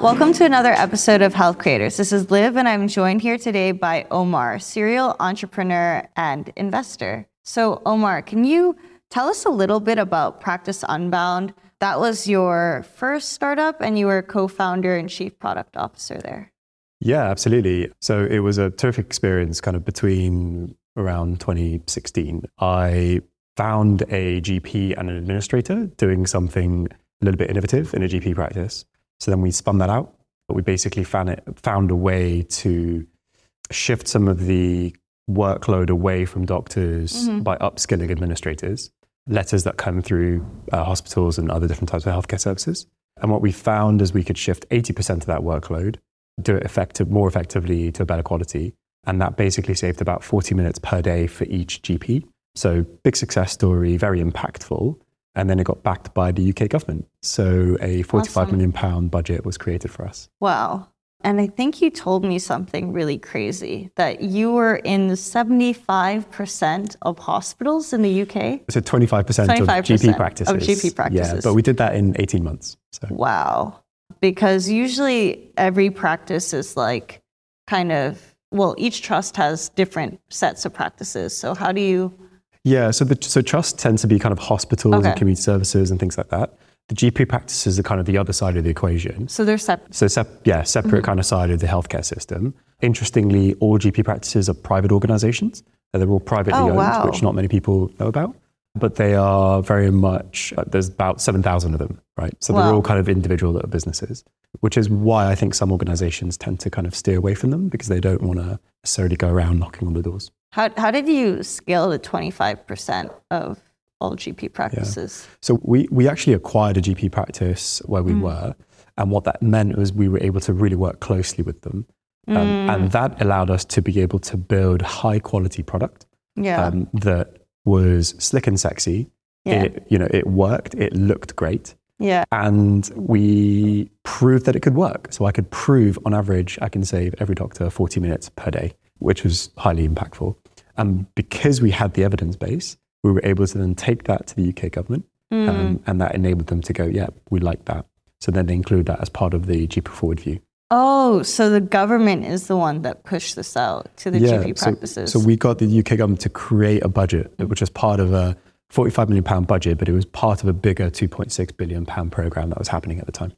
Welcome to another episode of Health Creators. This is Liv, and I'm joined here today by Omar, serial entrepreneur and investor. So, Omar, can you tell us a little bit about Practice Unbound? That was your first startup, and you were co founder and chief product officer there. Yeah, absolutely. So it was a terrific experience kind of between around 2016. I found a GP and an administrator doing something a little bit innovative in a GP practice. So then we spun that out. But we basically found it found a way to shift some of the workload away from doctors by upskilling administrators, letters that come through uh, hospitals and other different types of healthcare services. And what we found is we could shift 80% of that workload, do it effective, more effectively to a better quality. And that basically saved about 40 minutes per day for each GP. So big success story, very impactful. And then it got backed by the UK government. So a 45 Awesome. million pound budget was created for us. Wow. And I think you told me something really crazy that you were in 75% of hospitals in the UK. So 25%, of 25% GP of practices. GP Yeah, practices. but we did that in 18 months. So Wow. Because usually every practice is like kind of, well, each trust has different sets of practices. So how do you, yeah, so the, so trusts tend to be kind of hospitals Okay. and community services and things like that. The GP practices are kind of the other side of the equation. so they're separate. So sep- yeah, separate Mm-hmm. kind of side of the healthcare system. Interestingly, all GP practices are private organizations. Uh, They're all privately Oh, owned, wow. which not many people know about. But they are very much, uh, there's about 7,000 of them, right? So Wow. they're all kind of individual little businesses, which is why I think some organizations tend to kind of steer away from them because they don't want to necessarily go around knocking on the doors. How, how did you scale to 25% of all GP practices? Yeah. So we, we actually acquired a GP practice where Mm. we were. And what that meant was we were able to really work closely with them. Um, Mm. And that allowed us to be able to build high quality product Yeah. um, that was slick and sexy. Yeah. It, you know, it worked, it looked great. yeah. And we proved that it could work. So I could prove on average, I can save every doctor 40 minutes per day, which was highly impactful. And because we had the evidence base, we were able to then take that to the UK government. Mm. Um, and that enabled them to go, yeah, we like that. So then they include that as part of the GP Forward view. Oh, so the government is the one that pushed this out to the GP so, practices. so we got the UK government to create a budget, which was part of a 45 million pound budget, but it was part of a bigger 2.6 billion pound program that was happening at the time.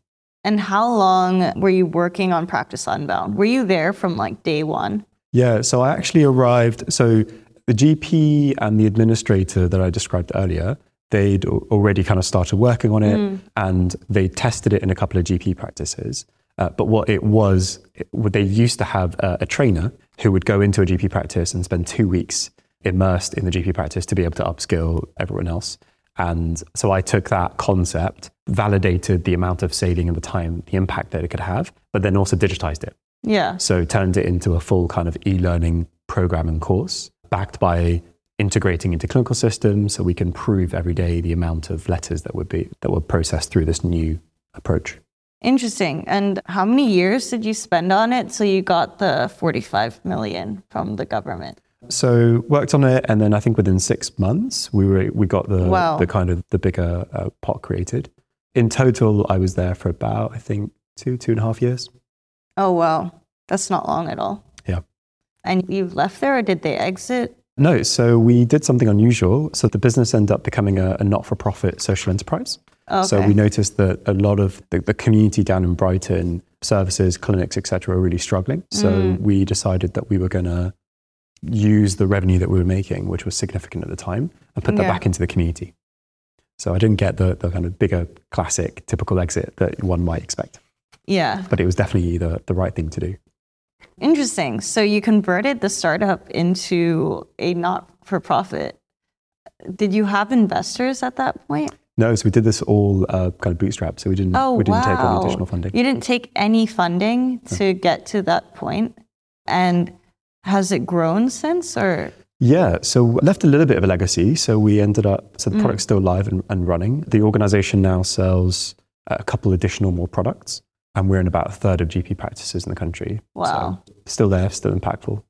and how long were you working on Practice Unbound? Were you there from like day one? Yeah, so I actually arrived. So the GP and the administrator that I described earlier, they'd already kind of started working on it and they tested it in a couple of GP practices. Uh, but what it was, it, they used to have a, a trainer who would go into a GP practice and spend two weeks immersed in the GP practice to be able to upskill everyone else. And so I took that concept, validated the amount of saving and the time, the impact that it could have, but then also digitized it. Yeah. So turned it into a full kind of e-learning program and course backed by integrating into clinical systems so we can prove every day the amount of letters that would be that were processed through this new approach. Interesting. And how many years did you spend on it? So you got the 45 million from the government. So worked on it and then I think within 6 months we were we got the Wow. the kind of the bigger uh, pot created. In total I was there for about I think two two and a half years. Oh, wow. That's not long at all. Yeah. And you left there or did they exit? No, so we did something unusual. So the business ended up becoming a, a not-for-profit social enterprise. Okay. So we noticed that a lot of the, the community down in Brighton, services, clinics, etc., were really struggling. So Mm. we decided that we were going to use the revenue that we were making, which was significant at the time, and put that Yeah. back into the community. So I didn't get the, the kind of bigger, classic, typical exit that one might expect, Yeah. but it was definitely the, the right thing to do. Interesting. So you converted the startup into a not for profit. Did you have investors at that point? No, so we did this all uh, kind of bootstrapped. So we didn't Oh, we didn't take any additional funding. You didn't take any funding to get to that point. And has it grown since or? Yeah, so left a little bit of a legacy. So we ended up, so the product's still live and, and running. The organization now sells a couple additional more products, and we're in about a third of GP practices in the country. Wow. So still there, still impactful.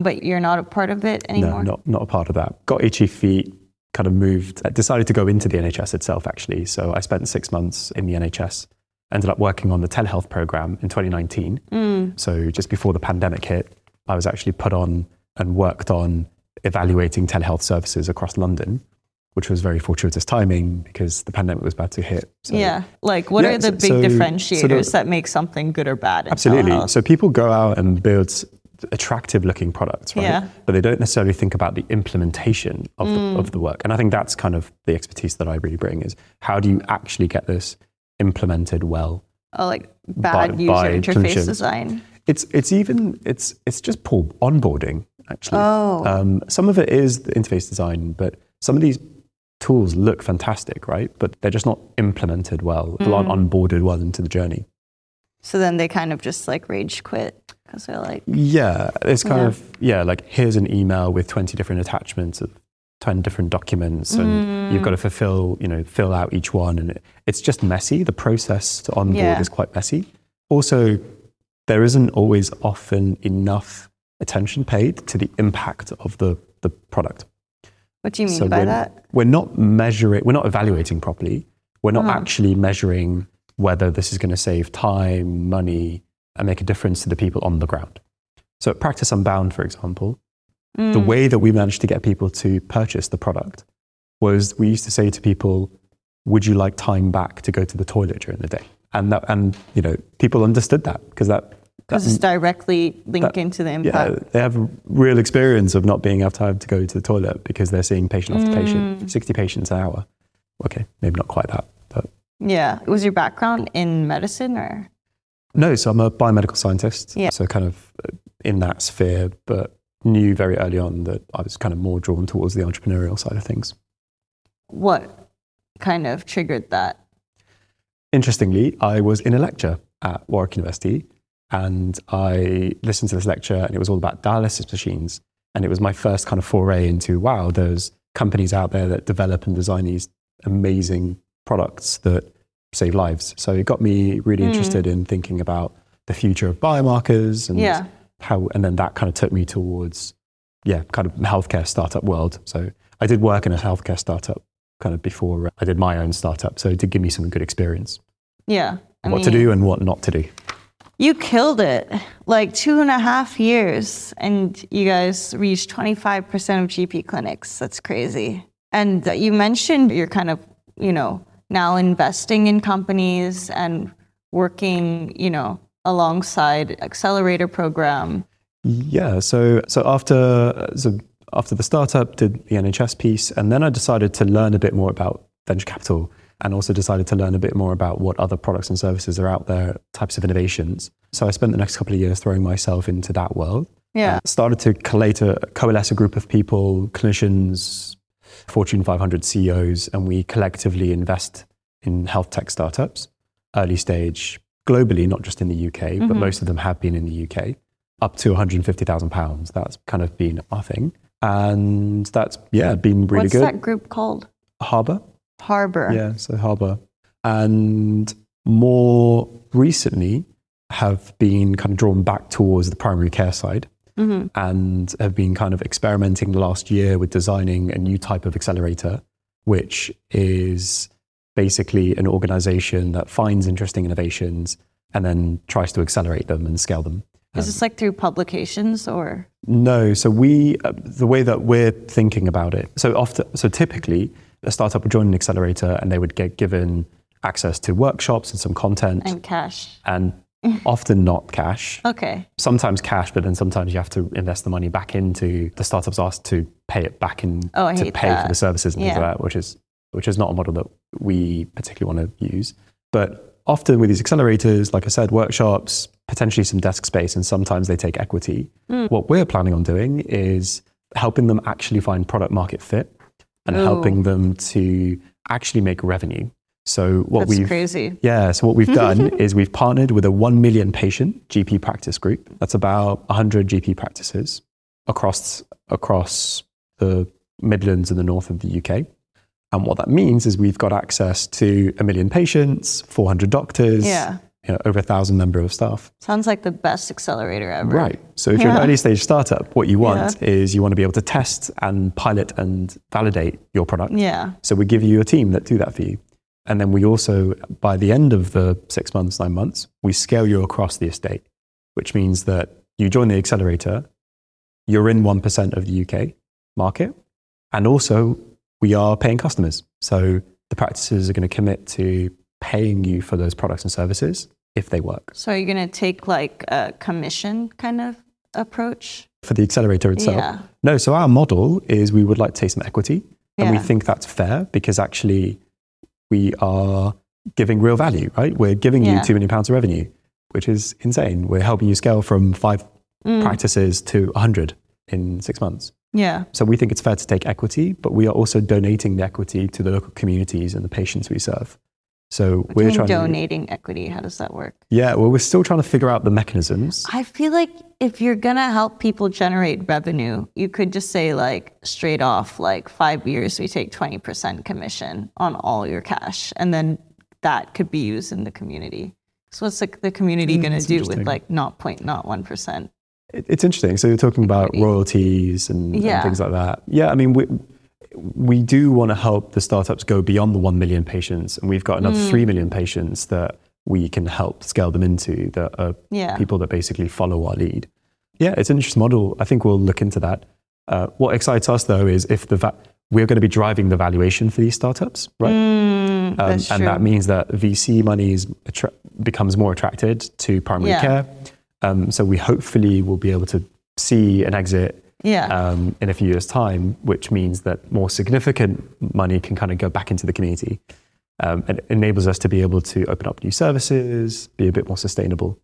But you're not a part of it anymore? No, not, not a part of that. Got itchy feet, kind of moved, uh, decided to go into the NHS itself, actually. So I spent six months in the NHS, ended up working on the telehealth program in 2019. Mm. So just before the pandemic hit, I was actually put on and worked on evaluating telehealth services across London, which was very fortuitous timing because the pandemic was about to hit. So yeah. Like, what Yeah, are the big so- differentiators so the- that make something good or bad? Absolutely. So people go out and build attractive looking products, right? Yeah. But they don't necessarily think about the implementation of, Mm. the, of the work. And I think that's kind of the expertise that I really bring is how do you actually get this implemented well? Oh, like bad by- user by interface design. It's it's even it's it's just poor onboarding actually. Oh. Um, some of it is the interface design, but some of these tools look fantastic, right? But they're just not implemented well. People Mm. aren't onboarded well into the journey. So then they kind of just like rage quit because they're like, Yeah, it's kind Yeah. of yeah, like here's an email with 20 different attachments of 10 different documents and you've got to fulfill, you know, fill out each one and it, it's just messy. The process to onboard Yeah. is quite messy. Also, there isn't always often enough attention paid to the impact of the the product. What do you mean So by we're, that? we're not measuring, we're not evaluating properly. We're not Uh-huh. actually measuring whether this is going to save time, money, and make a difference to the people on the ground. So at Practice Unbound, for example, the Mm. way that we managed to get people to purchase the product was we used to say to people, "Would you like time back to go to the toilet during the day?" And that, and you know, people understood that because that. Because it's directly linked that- into the yeah, they have real experience of not being able time to go to the toilet because they're seeing patient after Mm. patient, 60 patients an hour. Okay, maybe not quite that, but Yeah. Was your background in medicine or? no. So I'm a biomedical scientist. Yeah. So kind of uh, in that sphere, but knew very early on that I was kind of more drawn towards the entrepreneurial side of things. What kind of triggered that? Interestingly, I was in a lecture at Warwick University and I listened to this lecture and it was all about dialysis machines. And it was my first kind of foray into wow, there's companies out there that develop and design these amazing products that save lives. So it got me really Mm. interested in thinking about the future of biomarkers and Yeah. how, and then that kind of took me towards, yeah, kind of healthcare startup world. So I did work in a healthcare startup kind of before I did my own startup. So it did give me some good experience Yeah. I what to do and what not to do. You killed it. Like two and a half years, and you guys reached 25% of GP clinics. That's crazy. And uh, you mentioned you're kind of, you know, now investing in companies and working, you know, alongside accelerator program. Yeah. So so after so after the startup, did the NHS piece, and then I decided to learn a bit more about venture capital, and also decided to learn a bit more about what other products and services are out there, types of innovations. So I spent the next couple of years throwing myself into that world. Yeah. Uh, started to collate a, coalesce a group of people, clinicians, Fortune 500 CEOs, and we collectively invest in health tech startups, early stage, globally, not just in the UK, but mm-hmm. most of them have been in the UK, up to 150,000 pounds. That's kind of been our thing. And that's, yeah, been really What's good. that group called? Harbour. Harbor. Yeah, so Harbour. And more recently have been kind of drawn back towards the primary care side Mm-hmm. and have been kind of experimenting the last year with designing a new type of accelerator, which is basically an organization that finds interesting innovations and then tries to accelerate them and scale them. Is this like through publications or? No, so we uh, the way that we're thinking about it. So often, so typically, a startup would join an accelerator and they would get given access to workshops and some content, And cash. and often not cash. Okay. Sometimes cash, but then sometimes you have to invest the money back into the startup's asked to pay it back in Oh, to pay for the services and things like that, which is which is not a model that we particularly want to use. But often with these accelerators, like I said, workshops, potentially some desk space, and sometimes they take equity. Hmm. What we're planning on doing is helping them actually find product market fit and Ooh. helping them to actually make revenue. So what That's we've crazy. yeah, so what we've done is we've partnered with a 1 million patient GP practice group. That's about 100 GP practices across across the Midlands and the north of the UK. And what that means is we've got access to a million patients, 400 doctors, Yeah. You know, over a thousand member of staff. Sounds like the best accelerator ever. Right. So if you're an early stage startup, what you want is you want to be able to test and pilot and validate your product. Yeah. So we give you a team that do that for you. And then we also, by the end of the six months, nine months, we scale you across the estate, which means that you join the accelerator, you're in 1% of the UK market, and also we are paying customers. So the practices are going to commit to paying you for those products and services if they work. So are you going to take like a commission kind of approach? For the accelerator itself, Yeah. No, so our model is we would like to take some equity, and we think that's fair because actually we are giving real value, right? We're giving Yeah. you two million pounds of revenue, which is insane. We're helping you scale from five Mm. practices to 100 in six months. Yeah. So we think it's fair to take equity, but we are also donating the equity to the local communities and the patients we serve. So What we're trying to, donating equity. How does that work? yeah, well, we're still trying to figure out the mechanisms. I feel like if you're going to help people generate revenue, you could just say like straight off, like five years, we take 20% commission on all your cash. And then that could be used in the community. So what's like the community hmm, going to do with like not point, not 1%? It's interesting. So you're talking about royalties and, and things like that. Yeah, I mean, we, we do want to help the startups go beyond the 1 million patients. And we've got another Mm. 3 million patients that we can help scale them into that are Yeah. people that basically follow our lead. Yeah, it's an interesting model. I think we'll look into that. Uh, what excites us, though, is if the va- we're going to be driving the valuation for these startups, right? Mm, Um, and true. that means that VC money is attra- becomes more attracted to primary Yeah. care. Um, so we hopefully will be able to see an exit yeah. um, in a few years' time, which means that more significant money can kind of go back into the community. Um, and it enables us to be able to open up new services, be a bit more sustainable.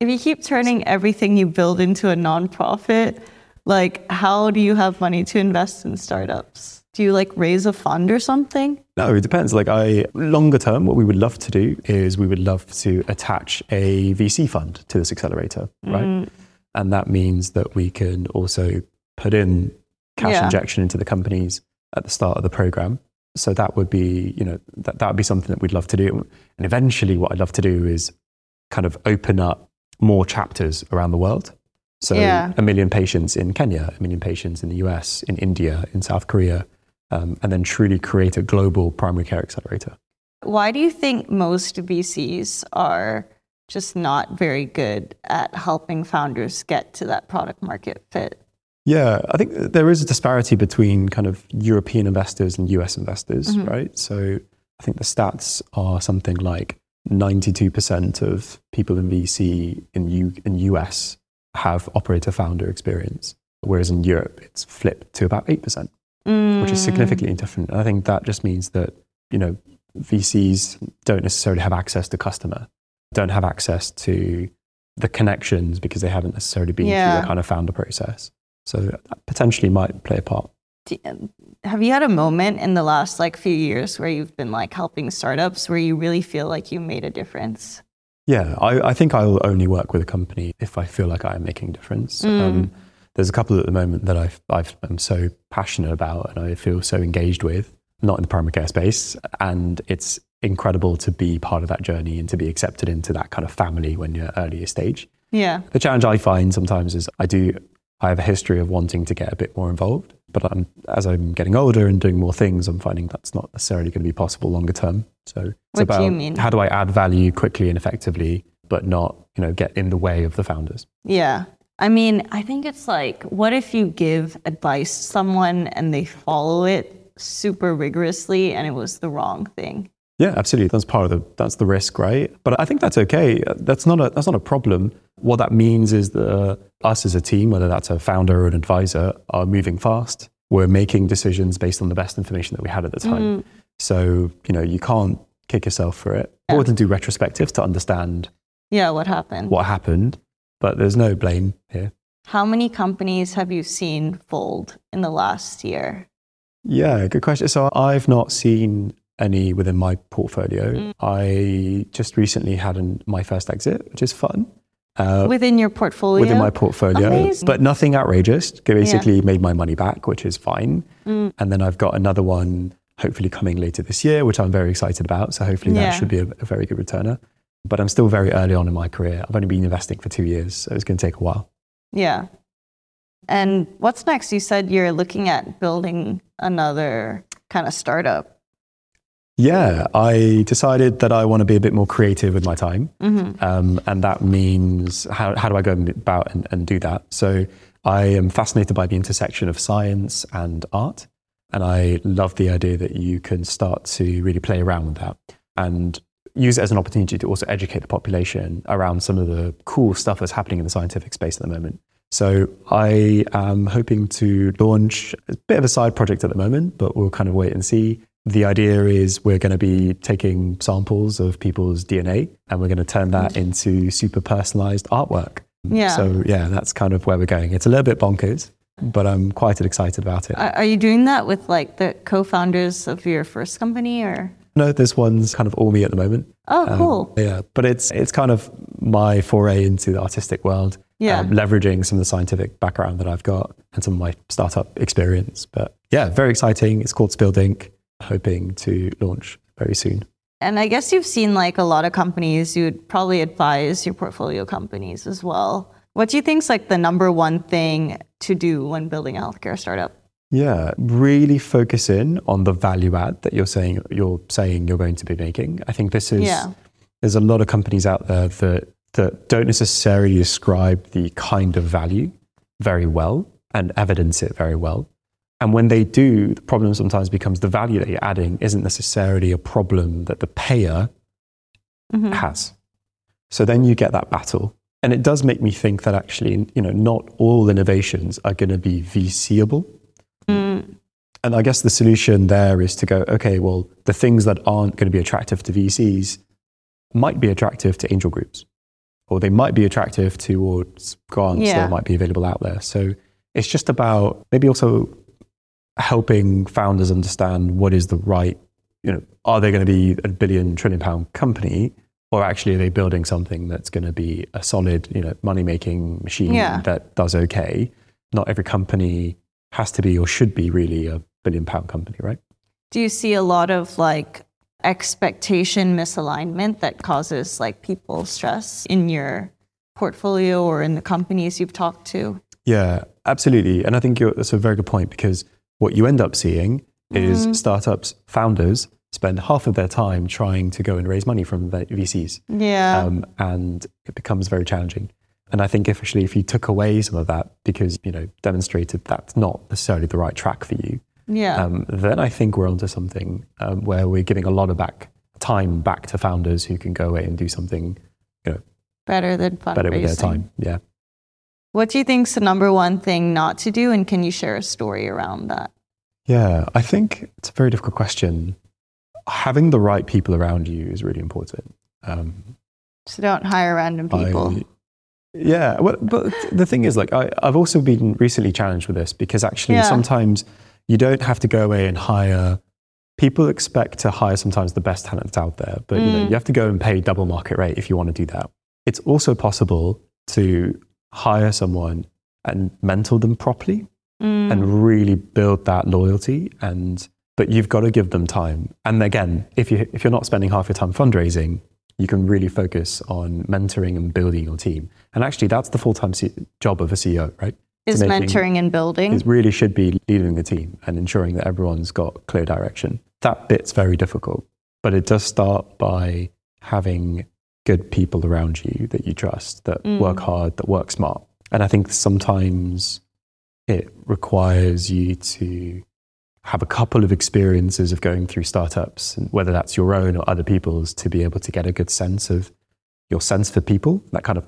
if you keep turning everything you build into a nonprofit, like how do you have money to invest in startups? Do you like raise a fund or something? No, it depends. Like I longer term, what we would love to do is we would love to attach a VC fund to this accelerator, right? And that means that we can also put in cash Yeah. injection into the companies at the start of the program. So that would be, you know, that, that would be something that we'd love to do. And eventually what I'd love to do is kind of open up more chapters around the world. So Yeah. a million patients in Kenya, a million patients in the US, in India, in South Korea, um, and then truly create a global primary care accelerator. Why do you think most VCs are just not very good at helping founders get to that product market fit? Yeah, I think there is a disparity between kind of European investors and US investors, mm-hmm. right? So I think the stats are something like 92% of people in VC in, U, in US have operator founder experience, whereas in Europe it's flipped to about 8%, which is significantly mm. different. And I think that just means that, you know, VCs don't necessarily have access to customer, don't have access to the connections because they haven't necessarily been Yeah. through the kind of founder process. So that potentially might play a part. Have you had a moment in the last like few years where you've been like helping startups where you really feel like you made a difference? Yeah, I, I think I'll only work with a company if I feel like I am making a difference. Um, there's a couple at the moment that I've, I've, I'm so passionate about and I feel so engaged with, not in the primary care space. And it's incredible to be part of that journey and to be accepted into that kind of family when you're earlier stage. Yeah. The challenge I find sometimes is I do, I have a history of wanting to get a bit more involved, but I'm, as I'm getting older and doing more things, I'm finding that's not necessarily going to be possible longer term. So it's What do about you mean? how do I add value quickly and effectively, but not, you know, get in the way of the founders. Yeah. I mean, I think it's like, what if you give advice to someone and they follow it super rigorously and it was the wrong thing? Yeah, absolutely. That's part of the that's the risk, right? But I think that's okay. That's not a that's not a problem. What that means is that uh, us as a team, whether that's a founder or an advisor, are moving fast. We're making decisions based on the best information that we had at the time. So you know you can't kick yourself for it. Important to do retrospectives to understand Yeah. What happened? what happened, but there's no blame here. How many companies have you seen fold in the last year? Yeah, good question. So I've not seen any within my portfolio. I just recently had an, my first exit, which is fun. Uh, Within your portfolio? within my portfolio, Amazing. but nothing outrageous. Basically, made my money back, which is fine. Mm. And then I've got another one hopefully coming later this year, which I'm very excited about. So hopefully Yeah. that should be a, a very good returner. but I'm still very early on in my career. I've only been investing for two years, so it's going to take a while. Yeah. And what's next? You said you're looking at building another kind of startup. Yeah, I decided that I want to be a bit more creative with my time. Um, and that means how, how do I go about and, and do that? So I am fascinated by the intersection of science and art. And I love the idea that you can start to really play around with that and use it as an opportunity to also educate the population around some of the cool stuff that's happening in the scientific space at the moment. So I am hoping to launch a bit of a side project at the moment, but we'll kind of wait and see. The idea is we're going to be taking samples of people's DNA and we're going to turn that into super personalized artwork. Yeah. So yeah, that's kind of where we're going. It's a little bit bonkers, but I'm quite excited about it. Are you doing that with like the co-founders of your first company or? No, this one's kind of all me at the moment. Oh, Um, cool. yeah, but it's it's kind of my foray into the artistic world. Yeah. um, leveraging some of the scientific background that I've got and some of my startup experience. But yeah, very exciting. It's called Spilled Ink. Hoping to launch very soon. And I guess you've seen like a lot of companies, you would probably advise your portfolio companies as well. What do you think is like the number one thing to do when building a healthcare startup? Yeah, really focus in on the value add that you're saying you're saying you're going to be making. I think this is Yeah. there's a lot of companies out there that that don't necessarily describe the kind of value very well and evidence it very well. And when they do, the problem sometimes becomes the value that you're adding isn't necessarily a problem that the payer mm-hmm. has. So then you get that battle. And it does make me think that actually, you know, not all innovations are going to be VCable. Mm. And I guess the solution there is to go, okay, well, the things that aren't going to be attractive to VCs might be attractive to angel groups, or they might be attractive towards grants Yeah. that might be available out there. So it's just about maybe also helping founders understand what is the right, you know, are they going to be a billion, trillion pound company? Or actually, are they building something that's going to be a solid, you know, money making machine Yeah. that does okay? Not every company has to be or should be really a billion pound company, right? Do you see a lot of like expectation misalignment that causes like people stress in your portfolio or in the companies you've talked to? Yeah, absolutely. And I think you're, that's a very good point because what you end up seeing is startups, founders spend half of their time trying to go and raise money from the VCs. Yeah. Um, and it becomes very challenging. And I think if actually if you took away some of that because, you know, demonstrated that's not necessarily the right track for you, yeah. um, then I think we're onto something um, where we're giving a lot of back time back to founders who can go away and do something, you know, better than fundraising. better with their time. Yeah. What do you think's the number one thing not to do? And can you share a story around that? Yeah, I think it's a very difficult question. Having the right people around you is really important. Um, So don't hire random people. I- yeah, well, but the thing is, like, I, I've also been recently challenged with this because actually, Yeah. sometimes you don't have to go away and hire. People expect to hire sometimes the best talent out there, but you know, Mm. you have to go and pay double market rate if you want to do that. It's also possible to hire someone and mentor them properly Mm. and really build that loyalty and but you've got to give them time and again if you if you're not spending half your time fundraising you can really focus on mentoring and building your team and actually that's the full-time C- job of a ceo right Is making- mentoring and building. it really should be leading the team and ensuring that everyone's got clear direction that bit's very difficult but it does start by having good people around you that you trust that work hard that work smart and i think sometimes it requires you to have a couple of experiences of going through startups, and whether that's your own or other people's, to be able to get a good sense of your sense for people, that kind of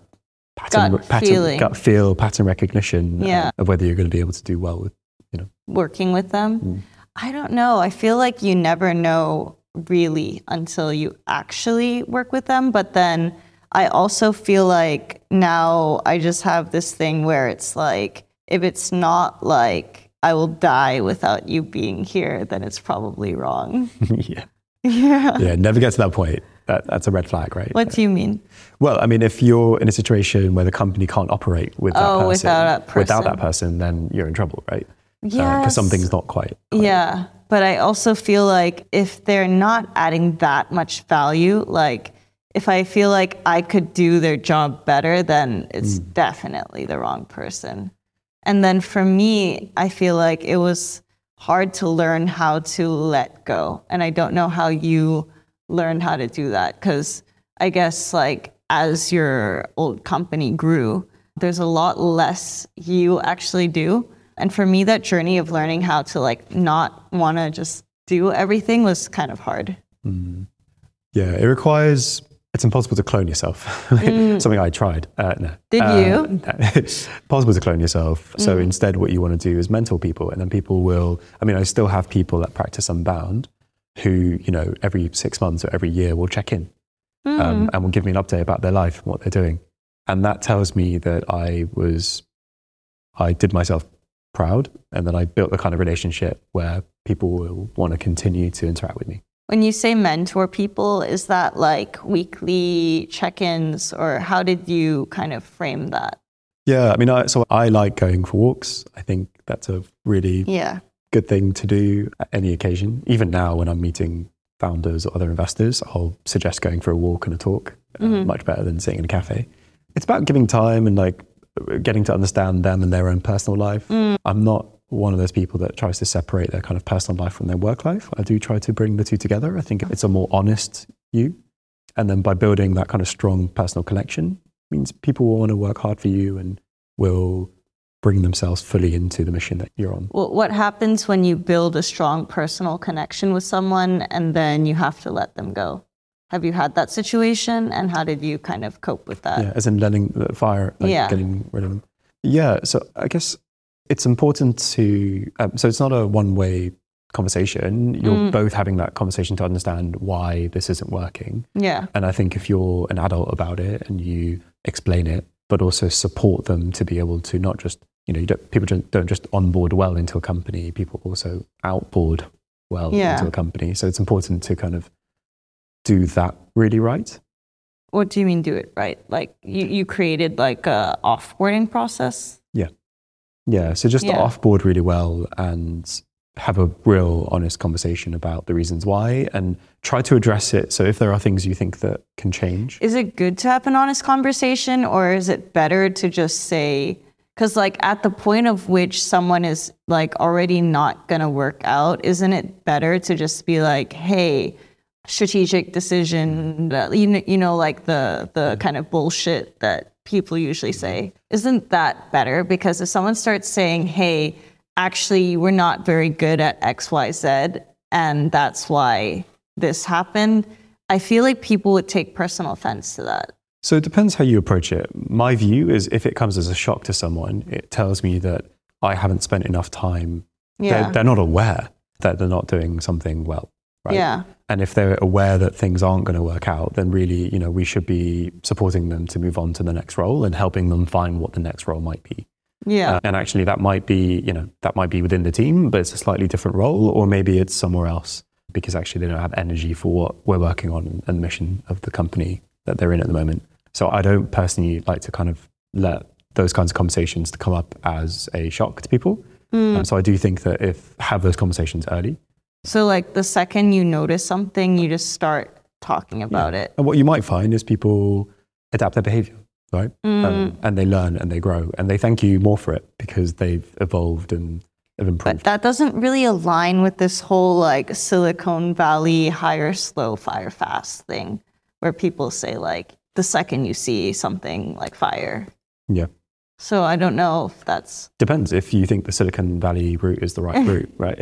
pattern, Gut pattern feeling. gut feel, pattern recognition uh, of whether you're going to be able to do well with. You know, working with them? Mm. I don't know. I feel like you never know really until you actually work with them. But then I also feel like now I just have this thing where it's like, if it's not like I will die without you being here, then it's probably wrong. yeah, yeah. yeah, never get to that point. That, that's a red flag, right? What do you mean? Well, I mean, if you're in a situation where the company can't operate with that Oh, person, without that person, without that person, then you're in trouble, right? Uh, because Yes. something's not quite. Yeah, but I also feel like if they're not adding that much value, like if I feel like I could do their job better, then it's hmm. definitely the wrong person. And then for me, I feel like it was hard to learn how to let go. And I don't know how you learned how to do that because I guess like as your old company grew, there's a lot less you actually do. And for me, that journey of learning how to like not want to just do everything was kind of hard. Yeah, it requires. It's impossible to clone yourself. Something I tried. Uh, no. Did Uh, you? no. possible to clone yourself. So instead, what you want to do is mentor people, and then people will. I mean, I still have people that practice Unbound, who you know every six months or every year will check in, um, and will give me an update about their life and what they're doing, and that tells me that I was, I did myself proud, and that I built the kind of relationship where people will want to continue to interact with me. When you say mentor people, is that like weekly check ins or how did you kind of frame that? Yeah, I mean, I, so I like going for walks. I think that's a really Yeah. good thing to do at any occasion. Even now, when I'm meeting founders or other investors, I'll suggest going for a walk and a talk. uh, much better than sitting in a cafe. It's about giving time and like getting to understand them and their own personal life. Mm. I'm not one of those people that tries to separate their kind of personal life from their work life. I do try to bring the two together. I think it's a more honest you. And then by building that kind of strong personal connection means people will want to work hard for you and will bring themselves fully into the mission that you're on. Well, what happens when you build a strong personal connection with someone and then you have to let them go? Have you had that situation and how did you kind of cope with that? yeah, as in letting the fire, like Yeah. getting rid of them. Yeah, so I guess it's important to. Um, so it's not a one-way conversation. You're Mm. both having that conversation to understand why this isn't working. Yeah. And I think if you're an adult about it and you explain it, but also support them to be able to not just you know you don't, people don't, don't just onboard well into a company. People also outboard well Yeah. into a company. So it's important to kind of do that really right. What do you mean do it right? Like you, you created like a offboarding process? Yeah, Yeah. so just Yeah. offboard really well and have a real honest conversation about the reasons why and try to address it. So if there are things you think that can change, Is it good to have an honest conversation or is it better to just say, because like at the point of which someone is like already not going to work out, isn't it better to just be like, hey, strategic decision, that- you know, you know like the, the kind of bullshit that people usually say? Isn't that better? Because if someone starts saying, hey, actually, we're not very good at XYZ, and that's why this happened, I feel like people would take personal offense to that. So it depends how you approach it. My view is if it comes as a shock to someone, it tells me that I haven't spent enough time. Yeah. They're, they're not aware that they're not doing something well. Right? Yeah. And if they're aware that things aren't going to work out, then really, you know, we should be supporting them to move on to the next role and helping them find what the next role might be. Yeah. Uh, and actually, that might be, you know, that might be within the team, but it's a slightly different role, or maybe it's somewhere else because actually they don't have energy for what we're working on and the mission of the company that they're in at the moment. So I don't personally like to kind of let those kinds of conversations to come up as a shock to people. Um, so I do think that if have those conversations early, so like the second you notice something, you just start talking about it. and what you might find is people adapt their behavior, right? Mm. Um, and they learn and they grow and they thank you more for it because they've evolved and have improved. But that doesn't really align with this whole like Silicon Valley hire slow, fire fast thing where people say like the second you see something like fire. yeah. So I don't know if that's Depends if you think the Silicon Valley route is the right route, right?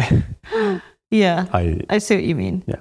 yeah. I I see what you mean. Yeah.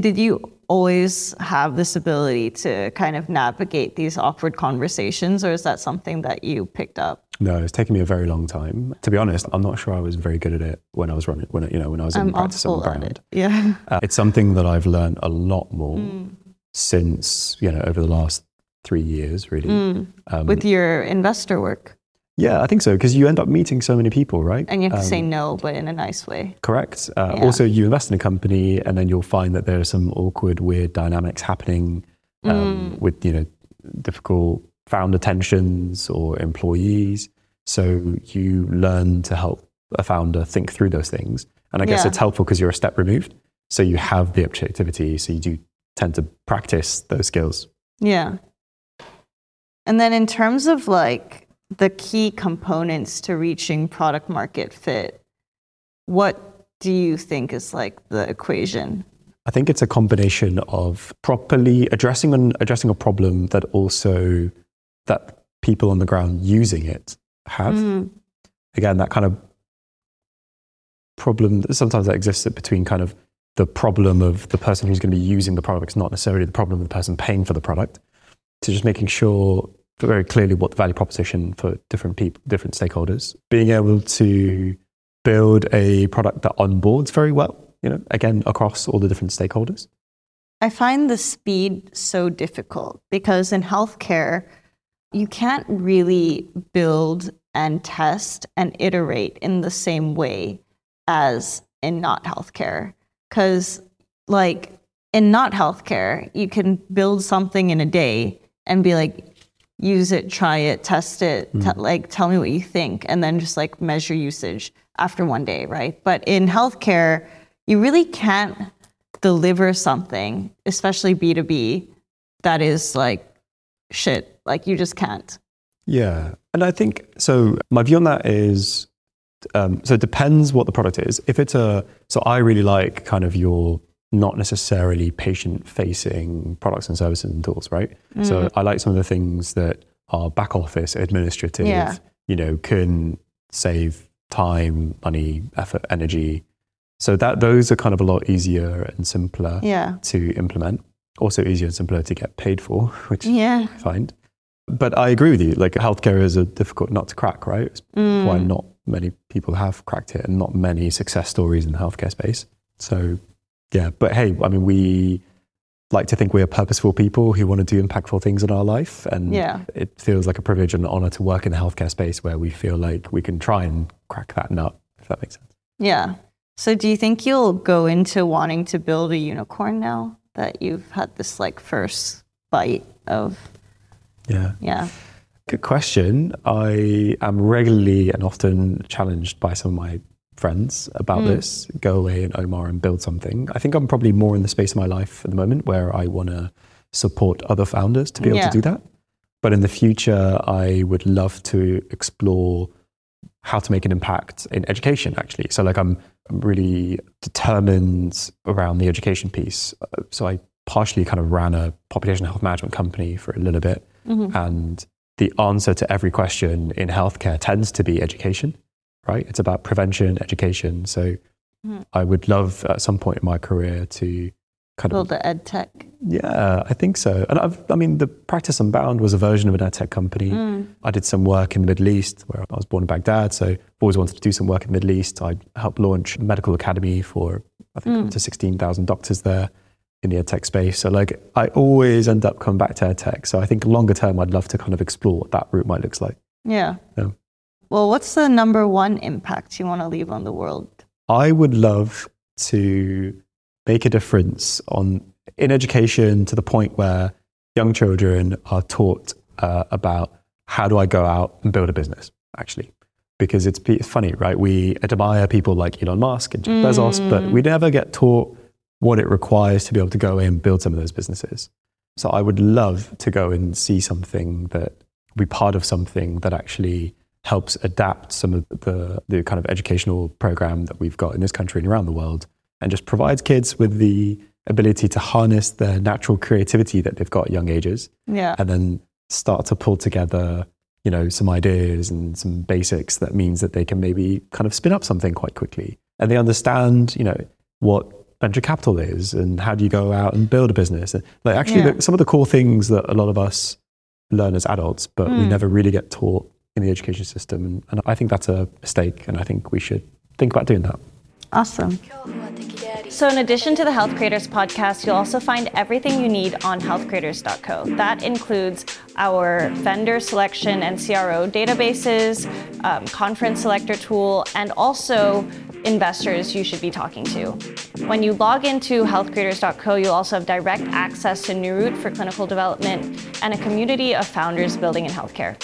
Did you always have this ability to kind of navigate these awkward conversations, or is that something that you picked up? no, it's taken me a very long time. To be honest, I'm not sure I was very good at it when I was running, when you know, when I was in I'm practice on at ground. it. Yeah. Uh, it's something that I've learned a lot more Mm. since you know over the last three years, really. Mm. Um, With your investor work, yeah, I think so because you end up meeting so many people, right? and you have to Um, say no, but in a nice way. Correct. Uh, Yeah. Also, you invest in a company, and then you'll find that there are some awkward, weird dynamics happening um, Mm. with you know difficult founder tensions or employees. So you learn to help a founder think through those things, and I guess Yeah. it's helpful because you're a step removed. So you have the objectivity. So you do tend to practice those skills Yeah. And then in terms of like the key components to reaching product market fit, what do you think is like the equation? I think it's a combination of properly addressing an addressing a problem that also that people on the ground using it have. Mhm. Again, that kind of problem that sometimes that exists between kind of the problem of the person who's going to be using the product, it's not necessarily the problem of the person paying for the product. To just making sure very clearly what the value proposition for different people, different stakeholders, being able to build a product that onboards very well, you know, again across all the different stakeholders. I find the speed so difficult because in healthcare, you can't really build and test and iterate in the same way as in not healthcare. Because, like, in not healthcare, you can build something in a day and be like, use it, try it, test it, te- like, tell me what you think, and then just like measure usage after one day, right? But in healthcare, you really can't deliver something, especially B2B, that is like shit. Like you just can't. Yeah. And I think so. My view on that is um, so it depends what the product is. If it's a, so I really like kind of your not necessarily patient facing products and services and tools, right? So mm. I like some of the things that are back office, administrative, Yeah. you know, can save time, money, effort, energy. So that those are kind of a lot easier and simpler Yeah. to implement. Also easier and simpler to get paid for, which Yeah. I find. But I agree with you. Like healthcare is a difficult nut to crack, right? It's mm. why not many people have cracked it, and not many success stories in the healthcare space. So, yeah. But hey, I mean, we like to think we're purposeful people who want to do impactful things in our life, and Yeah. it feels like a privilege and an honor to work in the healthcare space where we feel like we can try and crack that nut. If that makes sense. Yeah. So do you think you'll go into wanting to build a unicorn now that you've had this like first bite of Yeah. yeah. Good question. I am regularly and often challenged by some of my friends about this. Go away and Omar and build something. I think I'm probably more in the space of my life at the moment where I want to support other founders to be able Yeah. to do that. But in the future, I would love to explore how to make an impact in education, actually. So, like, I'm, I'm really determined around the education piece. Uh, So, I partially kind of ran a population health management company for a little bit. And the answer to every question in healthcare tends to be education, right? It's about prevention, education. So, hmm. I would love at some point in my career to kind of Build the ed tech. yeah, I think so. And I've, I mean, the Practice Unbound was a version of an ed tech company. Hmm. I did some work in the Middle East where I was born in Baghdad. So I've always wanted to do some work in the Middle East. I helped launch a medical academy for, I think, up hmm. to 16,000 doctors there in the edtech space. So like, I always end up coming back to edtech. So I think longer term, I'd love to kind of explore what that route might look like. Yeah. Yeah. Well, what's the number one impact you want to leave on the world? I would love to make a difference on in education to the point where young children are taught uh, about how do I go out and build a business actually? Because it's, it's funny right? We admire people like Elon Musk and Jeff Bezos but we never get taught what it requires to be able to go in and build some of those businesses. So I would love to go and see something that be part of something that actually helps adapt some of the, the kind of educational program that we've got in this country and around the world and just provides kids with the ability to harness their natural creativity that they've got at young ages Yeah. and then start to pull together you know some ideas and some basics that means that they can maybe kind of spin up something quite quickly and they understand you know what venture capital is and how do you go out and build a business and like actually Yeah. the, some of the core things that a lot of us learn as adults but we hmm. never really get taught in the education system. And, and I think that's a mistake, and I think we should think about doing that. Awesome. So, in addition to the Health Creators podcast, you'll also find everything you need on healthcreators.co. That includes our vendor selection and CRO databases, um, conference selector tool, and also investors you should be talking to. When you log into healthcreators.co, you'll also have direct access to Neuroute for clinical development and a community of founders building in healthcare.